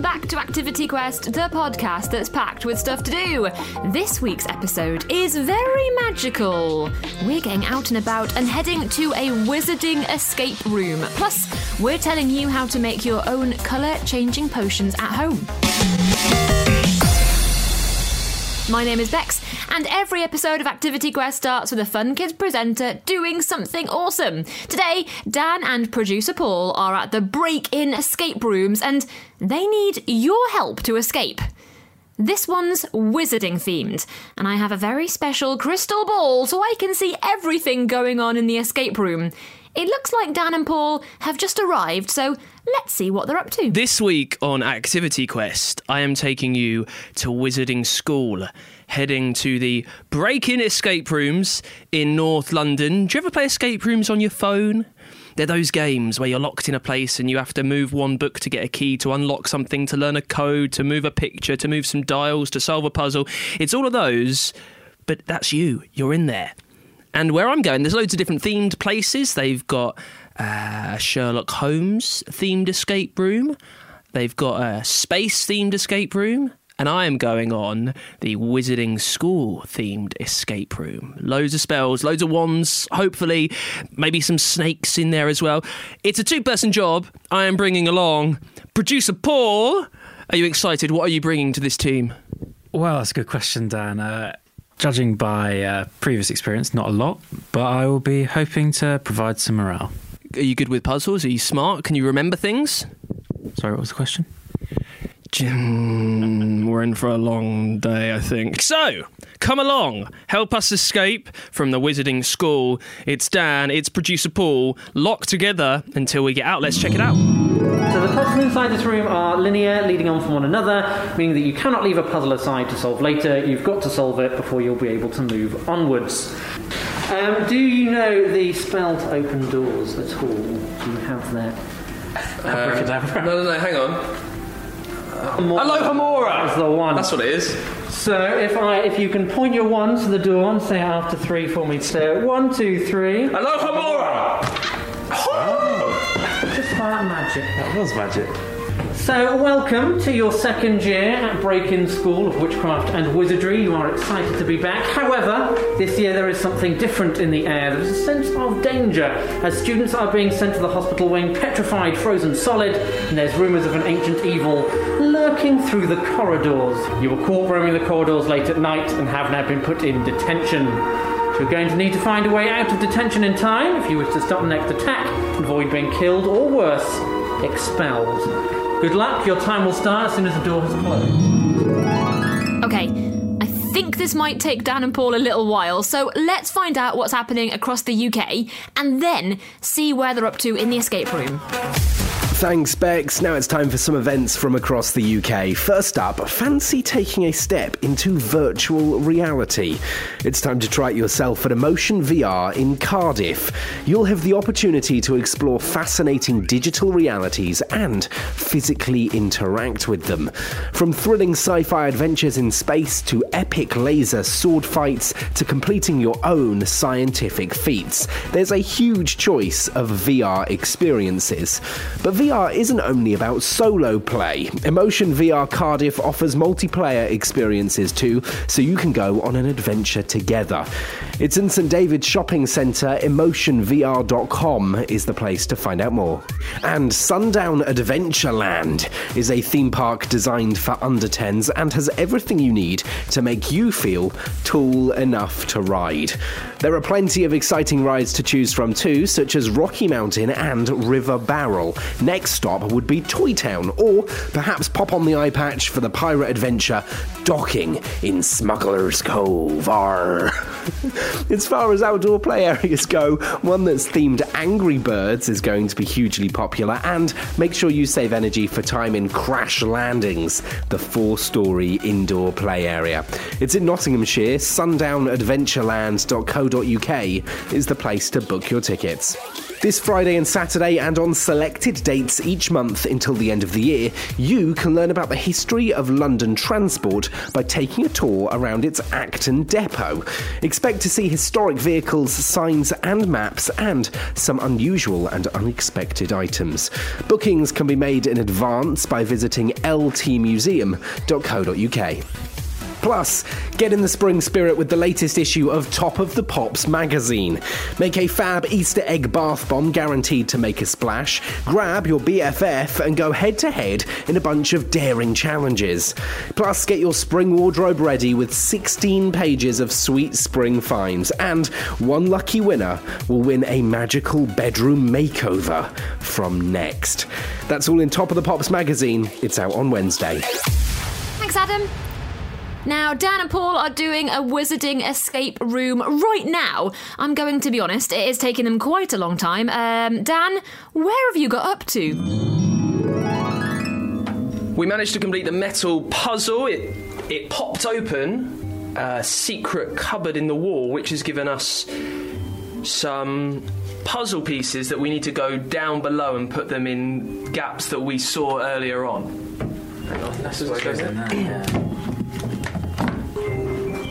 Welcome back to Activity Quest, the podcast that's packed with stuff to do. This week's episode is very magical. We're getting out and about and heading to a wizarding escape room. Plus, we're telling you how to make your own colour changing potions at home. My name is Bex, and every episode of Activity Quest starts with a fun kids presenter doing something awesome. Today, Dan and producer Paul are at the break in escape rooms, and they need your help to escape. This one's wizarding themed, and I have a very special crystal ball so I can see everything going on in the escape room. It looks like Dan and Paul have just arrived, so let's see what they're up to. This week on Activity Quest, I am taking you to Wizarding School, heading to the break in escape rooms in North London. Do you ever play escape rooms on your phone? They're those games where you're locked in a place and you have to move one book to get a key, to unlock something, to learn a code, to move a picture, to move some dials, to solve a puzzle. It's all of those, but that's you. You're in there. And where I'm going, there's loads of different themed places. They've got uh, Sherlock Holmes themed escape room. They've got a space themed escape room. And I am going on the Wizarding School themed escape room. Loads of spells, loads of wands, hopefully, maybe some snakes in there as well. It's a two person job. I am bringing along producer Paul. Are you excited? What are you bringing to this team? Well, that's a good question, Dan. Uh, judging by uh, previous experience, not a lot, but I will be hoping to provide some morale. Are you good with puzzles? Are you smart? Can you remember things? Sorry, what was the question? Jim, we're in for a long day, I think. So, come along, help us escape from the wizarding school. It's Dan, it's producer Paul, locked together until we get out. Let's check it out. So the puzzles inside this room are linear, leading on from one another, meaning that you cannot leave a puzzle aside to solve later. You've got to solve it before you'll be able to move onwards. Um, do you know the spell to open doors at all? Do you have that? Abracadabra. No, no, no, hang on. Amora Alohomora! is the one. That's what it is. So if I, if you can point your wand to the door and say after three for me, so one, two, three. Alohomora! Oh! Just like magic. That was magic. So, welcome to your second year at Break In School of Witchcraft and Wizardry. You are excited to be back. However, this year there is something different in the air. There is a sense of danger as students are being sent to the hospital wing, petrified, frozen solid, and there's rumours of an ancient evil lurking through the corridors. You were caught roaming the corridors late at night and have now been put in detention. You're going to need to find a way out of detention in time if you wish to stop the next attack, avoid being killed, or worse, expelled. Good luck, your time will start as soon as the door has closed. Okay, I think this might take Dan and Paul a little while, so let's find out what's happening across the UK and then see where they're up to in the escape room. Thanks, Bex. Now it's time for some events from across the UK. First up, fancy taking a step into virtual reality. It's time to try it yourself at Emotion VR in Cardiff. You'll have the opportunity to explore fascinating digital realities and physically interact with them. From thrilling sci fi adventures in space to epic laser sword fights to completing your own scientific feats, there's a huge choice of VR experiences. But VR isn't only about solo play. Emotion VR Cardiff offers multiplayer experiences too, so you can go on an adventure together. It's in St David's Shopping Centre. EmotionVR.com is the place to find out more. And Sundown Adventureland is a theme park designed for under 10s and has everything you need to make you feel tall enough to ride. There are plenty of exciting rides to choose from too, such as Rocky Mountain and River Barrel. Next stop would be Toy Town, or perhaps pop on the eye patch for the pirate adventure Docking in Smuggler's Cove. Arr. as far as outdoor play areas go, one that's themed Angry Birds is going to be hugely popular, and make sure you save energy for time in Crash Landings, the four story indoor play area. It's in Nottinghamshire, sundownadventureland.co.uk is the place to book your tickets. This Friday and Saturday, and on selected dates each month until the end of the year, you can learn about the history of London transport by taking a tour around its Acton depot. Expect to see historic vehicles, signs, and maps, and some unusual and unexpected items. Bookings can be made in advance by visiting ltmuseum.co.uk. Plus, get in the spring spirit with the latest issue of Top of the Pops magazine. Make a fab Easter egg bath bomb guaranteed to make a splash. Grab your BFF and go head to head in a bunch of daring challenges. Plus, get your spring wardrobe ready with 16 pages of sweet spring finds. And one lucky winner will win a magical bedroom makeover from Next. That's all in Top of the Pops magazine. It's out on Wednesday. Thanks, Adam. Now, Dan and Paul are doing a wizarding escape room right now. I'm going to be honest, it is taking them quite a long time. Um, Dan, where have you got up to? We managed to complete the metal puzzle. It it popped open a secret cupboard in the wall, which has given us some puzzle pieces that we need to go down below and put them in gaps that we saw earlier on. Hang on, let's just go there.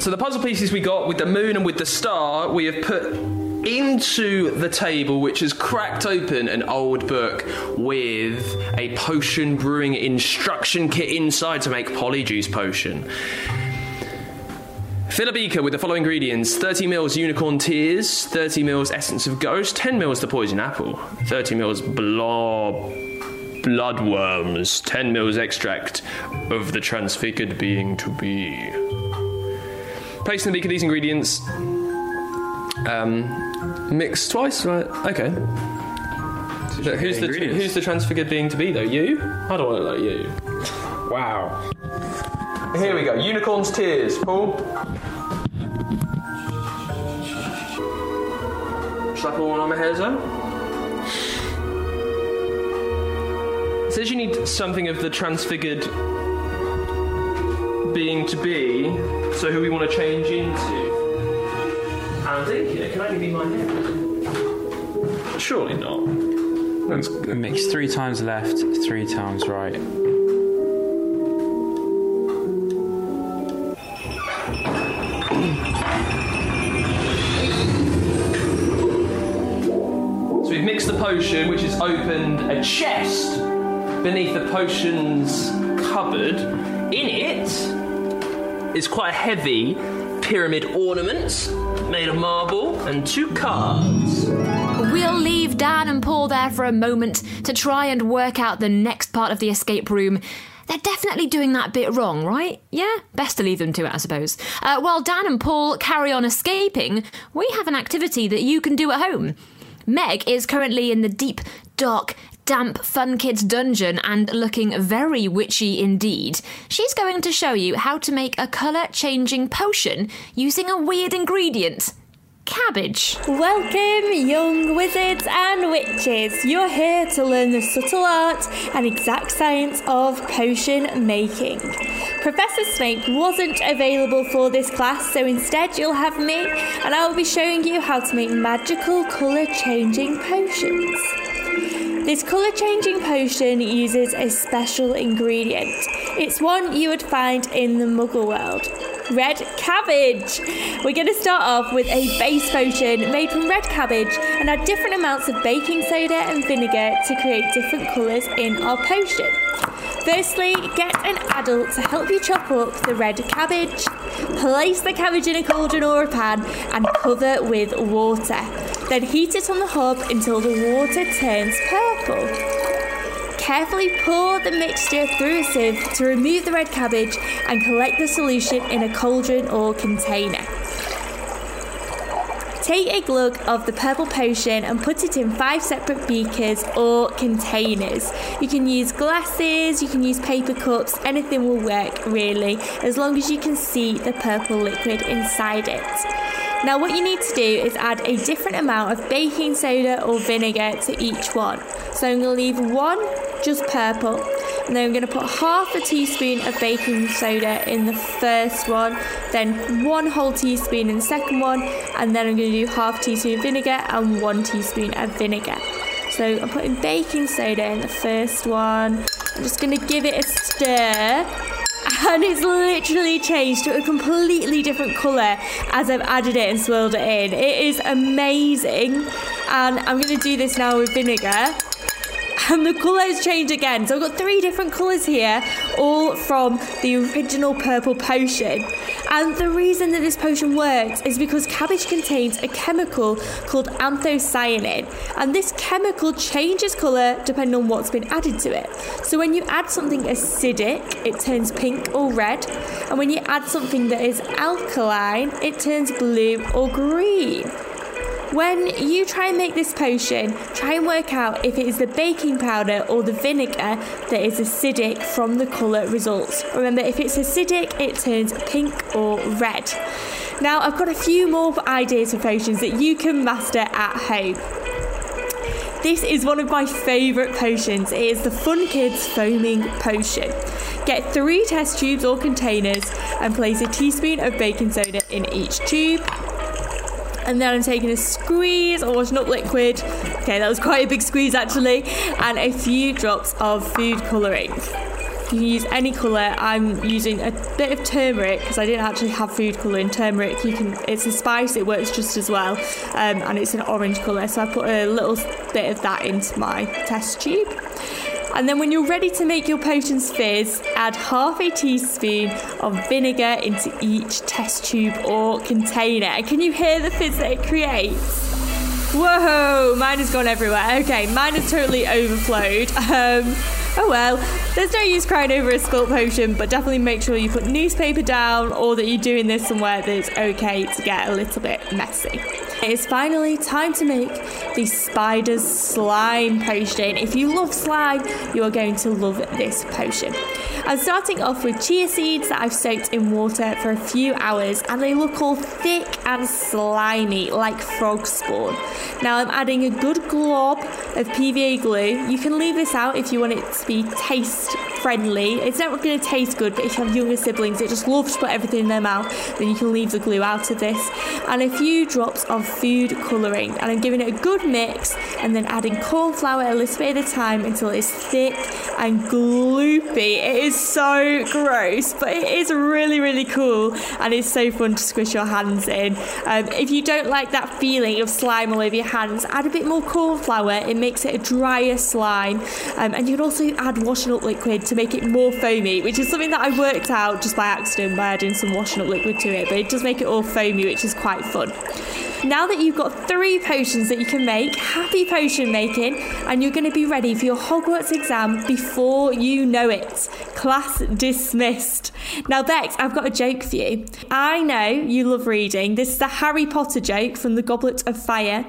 So the puzzle pieces we got with the moon and with the star, we have put into the table, which has cracked open an old book with a potion brewing instruction kit inside to make polyjuice potion. Fill a beaker with the following ingredients 30 mils unicorn tears, 30 mils essence of ghost, 10 mils the poison apple, 30 mils blob bloodworms, 10 mils extract of the transfigured being to be. Place in the beaker these ingredients. Um, mix twice, right? Okay. But who's the who's the transfigured being to be though? You? I don't want to like you. Wow. Here we go. Unicorn's tears. Paul. Shall I put one on my hair, Zoe? It says you need something of the transfigured being to be, so who we want to change into. And I'm thinking it can only be my hair. Surely not. Mix three times left, three times right. So we've mixed the potion, which has opened a chest beneath the potion's cupboard. In it is quite heavy pyramid ornament made of marble and two cards. We'll leave Dan and Paul there for a moment to try and work out the next part of the escape room. They're definitely doing that bit wrong, right? Yeah, best to leave them to it, I suppose. Uh, while Dan and Paul carry on escaping, we have an activity that you can do at home. Meg is currently in the deep, dark, damp Fun Kids dungeon and looking very witchy indeed. She's going to show you how to make a colour changing potion using a weird ingredient cabbage. Welcome, young wizards and witches. You're here to learn the subtle art and exact science of potion making. Professor Snape wasn't available for this class, so instead you'll have me, and I will be showing you how to make magical colour changing potions. This colour changing potion uses a special ingredient. It's one you would find in the muggle world red cabbage. We're going to start off with a base potion made from red cabbage and add different amounts of baking soda and vinegar to create different colours in our potion. Firstly, get an adult to help you chop up the red cabbage. Place the cabbage in a cauldron or a pan and cover with water. Then heat it on the hob until the water turns purple. Carefully pour the mixture through a sieve to remove the red cabbage and collect the solution in a cauldron or container. Take a glug of the purple potion and put it in five separate beakers or containers. You can use glasses, you can use paper cups, anything will work really, as long as you can see the purple liquid inside it. Now, what you need to do is add a different amount of baking soda or vinegar to each one. So, I'm going to leave one just purple. And then I'm going to put half a teaspoon of baking soda in the first one, then one whole teaspoon in the second one, and then I'm going to do half teaspoon of vinegar and one teaspoon of vinegar. So I'm putting baking soda in the first one. I'm just going to give it a stir and it's literally changed to a completely different colour as I've added it and swirled it in. It is amazing, and I'm going to do this now with vinegar. And the colours change again. So I've got three different colours here, all from the original purple potion. And the reason that this potion works is because cabbage contains a chemical called anthocyanin. And this chemical changes colour depending on what's been added to it. So when you add something acidic, it turns pink or red. And when you add something that is alkaline, it turns blue or green. When you try and make this potion, try and work out if it is the baking powder or the vinegar that is acidic from the colour results. Remember, if it's acidic, it turns pink or red. Now, I've got a few more ideas for potions that you can master at home. This is one of my favourite potions. It is the Fun Kids Foaming Potion. Get three test tubes or containers and place a teaspoon of baking soda in each tube and then I'm taking a squeeze or washing up liquid. Okay, that was quite a big squeeze actually, and a few drops of food colouring. You can use any colour. I'm using a bit of turmeric because I didn't actually have food colouring. Turmeric, you can. It's a spice. It works just as well, um, and it's an orange colour. So I put a little bit of that into my test tube. And then when you're ready to make your potions fizz, add half a teaspoon of vinegar into each test tube or container. And can you hear the fizz that it creates? Whoa, mine has gone everywhere. Okay, mine has totally overflowed. Um, oh well, there's no use crying over a sculpt potion, but definitely make sure you put newspaper down or that you're doing this somewhere that it's okay to get a little bit messy. It is finally time to make the spider's slime potion. If you love slime, you are going to love this potion. I'm starting off with chia seeds that I've soaked in water for a few hours and they look all thick and slimy like frog spawn. Now I'm adding a good glob of PVA glue. You can leave this out if you want it to be taste friendly. It's not going to taste good, but if you have younger siblings that just love to put everything in their mouth, then you can leave the glue out of this. And a few drops of food colouring. And I'm giving it a good mix and then adding corn flour a little bit at a time until it's thick and gloopy. It is so gross, but it is really, really cool and it's so fun to squish your hands in. Um, if you don't like that feeling of slime all over your hands, add a bit more corn flour. It makes it a drier slime. Um, and you can also add washing up liquid to make it more foamy, which is something that I worked out just by accident by adding some washing up liquid to it, but it does make it all foamy, which is quite fun. Now that you've got three potions that you can make, happy potion making, and you're going to be ready for your Hogwarts exam before you know it. Class dismissed. Now, Bex, I've got a joke for you. I know you love reading. This is a Harry Potter joke from the Goblet of Fire.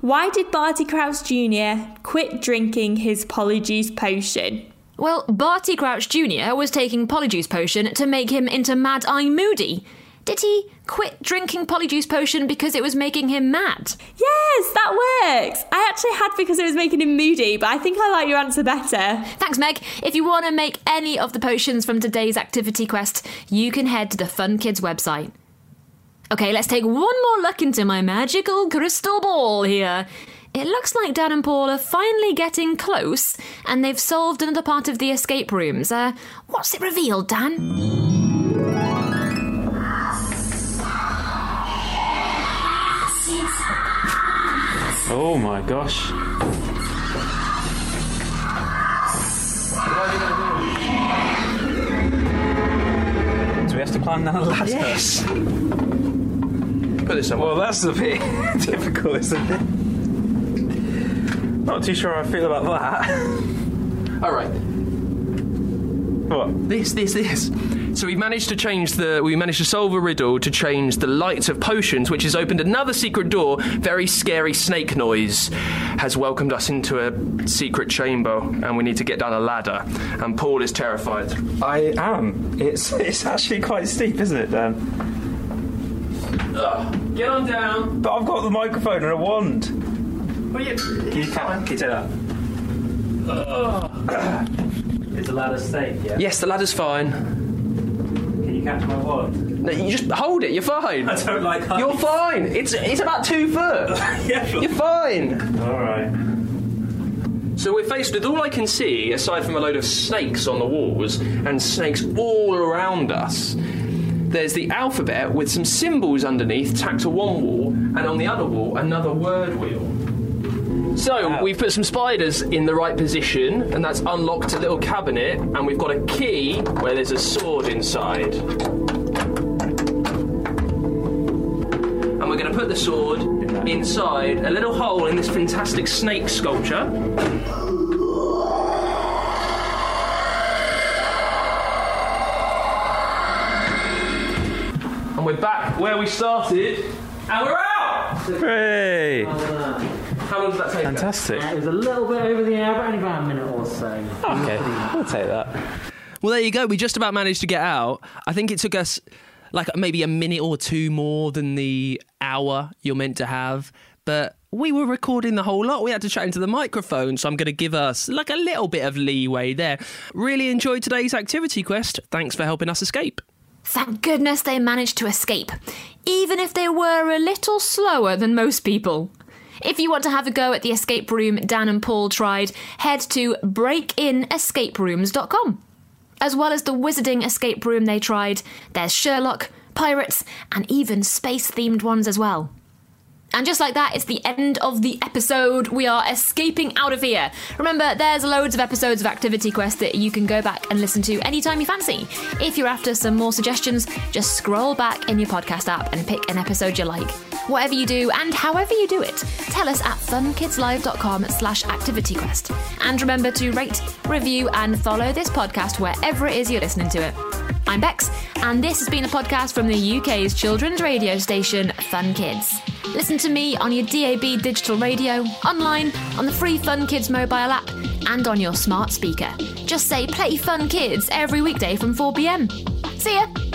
Why did Barty Crouch Jr. quit drinking his Polyjuice potion? Well, Barty Crouch Jr. was taking Polyjuice Potion to make him into Mad Eye Moody. Did he quit drinking Polyjuice Potion because it was making him mad? Yes, that works. I actually had because it was making him moody, but I think I like your answer better. Thanks, Meg. If you want to make any of the potions from today's activity quest, you can head to the Fun Kids website. Okay, let's take one more look into my magical crystal ball here. It looks like Dan and Paul are finally getting close, and they've solved another part of the escape rooms. Uh, what's it revealed, Dan? Oh my gosh. Do we have to climb down a ladder? Yes. Put this somewhere. Well, that's a bit difficult, isn't it? Not too sure how I feel about that. All right. What? This, this, this. So we managed to change the. We managed to solve a riddle to change the light of potions, which has opened another secret door. Very scary snake noise has welcomed us into a secret chamber, and we need to get down a ladder. And Paul is terrified. I am. It's it's actually quite steep, isn't it, Dan? Ugh. Get on down. But I've got the microphone and a wand. Well, you, Can you, can, can you take that? Is the ladder safe? Yeah. Yes, the ladder's fine. Catch my? No, you just hold it. You're fine. I don't like heights. You're fine. It's it's about two foot. yeah. You're fine. All right. So we're faced with all I can see, aside from a load of snakes on the walls and snakes all around us. There's the alphabet with some symbols underneath tacked to one wall, and on the other wall, another word wheel. So we've put some spiders in the right position, and that's unlocked a little cabinet, and we've got a key where there's a sword inside. And we're going to put the sword inside a little hole in this fantastic snake sculpture. And we're back where we started, and we're out! Hey! How long did that take? us? Fantastic. Uh, it was a little bit over the hour, but only about a minute or so. Okay, we'll take that. Well, there you go. We just about managed to get out. I think it took us like maybe a minute or two more than the hour you're meant to have, but we were recording the whole lot. We had to chat into the microphone, so I'm going to give us like a little bit of leeway there. Really enjoyed today's activity quest. Thanks for helping us escape. Thank goodness they managed to escape, even if they were a little slower than most people. If you want to have a go at the escape room Dan and Paul tried, head to breakinescaperooms.com. As well as the wizarding escape room they tried, there's Sherlock, pirates, and even space themed ones as well. And just like that, it's the end of the episode. We are escaping out of here. Remember, there's loads of episodes of Activity Quest that you can go back and listen to anytime you fancy. If you're after some more suggestions, just scroll back in your podcast app and pick an episode you like. Whatever you do and however you do it, tell us at funkidslive.com slash activityquest. And remember to rate, review, and follow this podcast wherever it is you're listening to it. I'm Bex, and this has been a podcast from the UK's children's radio station, Fun Kids. Listen to me on your DAB digital radio, online, on the free Fun Kids mobile app, and on your smart speaker. Just say play Fun Kids every weekday from 4pm. See ya!